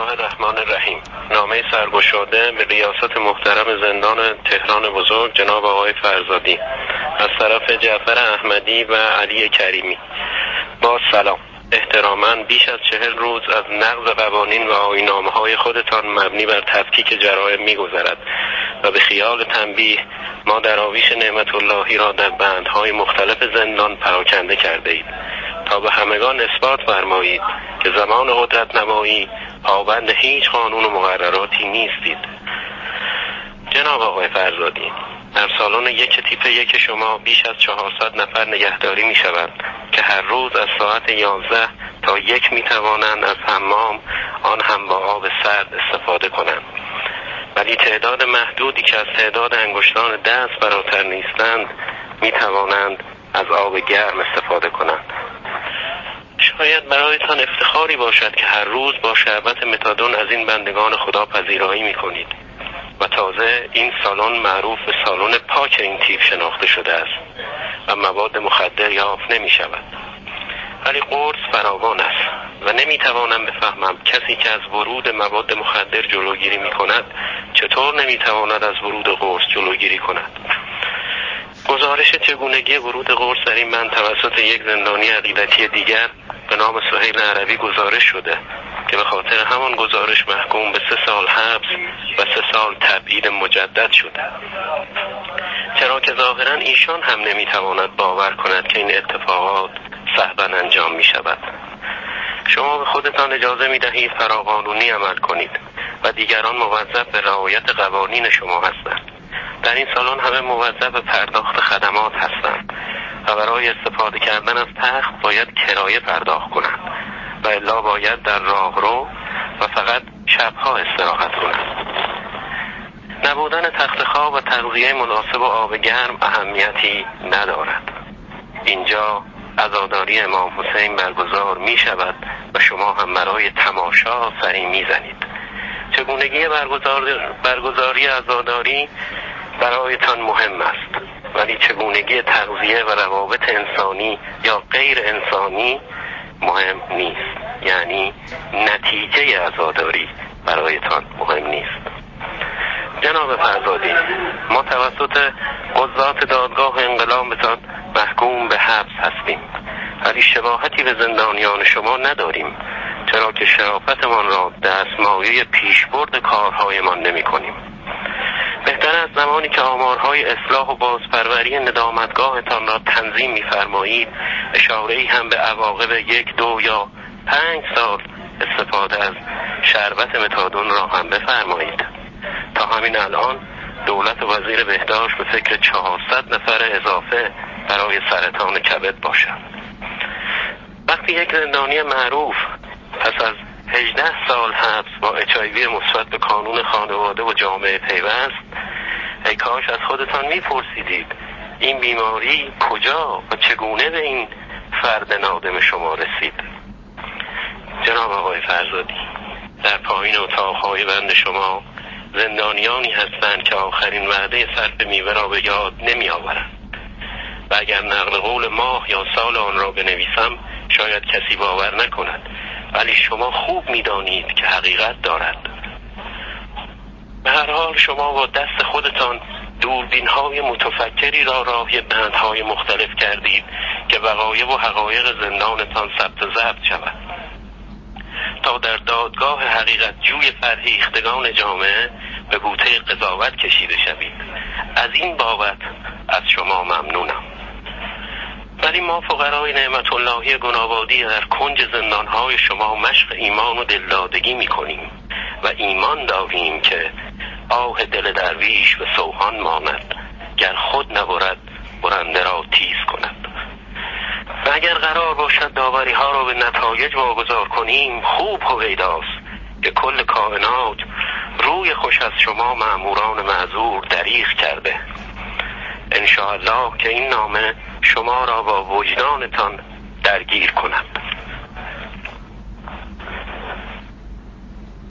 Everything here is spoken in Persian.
الله الرحمن الرحیم. نامه سرگشاده به ریاست محترم زندان تهران بزرگ جناب آقای فرزادی. از طرف جعفر احمدی و علی کریمی. با سلام. احتراما بیش از چهل روز از نقض قوانین و آینامه های خودتان مبنی بر تفکیک جرائم میگذرد و به خیال تنبیه ما در آویش نعمت اللهی را در بندهای مختلف زندان پراکنده کرده اید. تا به همگان اثبات فرمایید که زمان قدرت نمایی پابند هیچ قانون و مقرراتی نیستید. جناب آقای فرزادی در سالن یک تیپ یک شما بیش از چهارصد نفر نگهداری می شود که هر روز از ساعت یازده تا یک می توانند از حمام آن هم با آب سرد استفاده کنند. ولی تعداد محدودی که از تعداد انگشتان دست براتر نیستند می توانند از آب گرم استفاده کنند. شاید برایتان افتخاری باشد که هر روز با شربت متادون از این بندگان خدا پذیرایی می کنید و تازه این سالن معروف به سالن پاک این تیپ شناخته شده است و مواد مخدر یافت نمی شود ولی قرص فراوان است و نمی توانم بفهمم کسی که از ورود مواد مخدر جلوگیری می کند چطور نمی تواند از ورود قرص جلوگیری کند. گزارش چگونگی ورود قرص در این من توسط یک زندانی عقیدتی دیگر به نام سهیل عربی گزارش شده که به خاطر همان گزارش محکوم به سه سال حبس و سه سال تبعید مجدد شده. چرا که ظاهرا ایشان هم نمی‌تواند باور کند که این اتفاقات صحبا انجام می شود شما به خودتان اجازه می دهید فراقانونی عمل کنید و دیگران موظف به رعایت قوانین شما هستند. در این سالن همه موظف به پرداخت خدمات هستند. و برای استفاده کردن از تخت باید کرایه پرداخت کنند و الا باید در راهرو و فقط شبها استراحت کنند. نبودن تخت خواب و تغذیه مناسب و آب گرم اهمیتی ندارد. اینجا عزاداری امام حسین برگزار می شود و شما هم برای تماشا سری می زنید. چگونگی برگزار برگزاری عزاداری برایتان مهم است ولی چگونگی تغذیه و روابط انسانی یا غیر انسانی مهم نیست. یعنی نتیجه عزاداری برایتان مهم نیست. جناب فرزادی ما توسط قضات دادگاه انقلابتان محکوم به حبس هستیم. ولی شباهتی به زندانیان شما نداریم چرا که شرافتمان را دستمایه پیشبرد کارهایمان نمی کنیم زمانی که آمارهای اصلاح و بازپروری ندامتگاهتان را تنظیم میفرمایید اشاره ای هم به عواقب یک دو یا پنج سال استفاده از شربت متادون را هم بفرمایید. تا همین الان دولت وزیر بهداشت به فکر چهارصد نفر اضافه برای سرطان کبد باشد وقتی یک زندانی معروف پس از 18 سال حبس با اچایوی مثبت به کانون خانواده و جامعه پیوست ای کاش از خودتان میپرسیدید. این بیماری کجا و چگونه به این فرد نادم شما رسید؟ جناب آقای فرزادی در پایین اتاقهای بند شما زندانیانی هستند که آخرین وعده صرف میوه را به یاد نمی آورند و اگر نقل قول ماه یا سال آن را بنویسم شاید کسی باور نکند. ولی شما خوب می‌دانید که حقیقت دارد. به هر حال شما با دست خودتان دوربین های متفکری را راهی بندهای مختلف کردید که وقایع و حقایق زندانتان ثبت ضبط شود. تا در دادگاه حقیقت جوی فرهیختگان جامعه به بوته قضاوت کشیده شوید. از این بابت از شما ممنونم. ولی ما فقرای نعمت اللهی گنابادی در کنج زندانهای شما مشق ایمان و دلدادگی می کنیم و ایمان داریم که آه دل درویش و سوهان ماند. گر خود نبرد برنده را تیز کند. و اگر قرار باشد داوری ها را به نتایج واگذار کنیم خوب هویداست که کل کائنات روی خوش از شما معموران معذور دریغ کرده. انشاءالله که این نامه شما را با وجدانتان درگیر کند.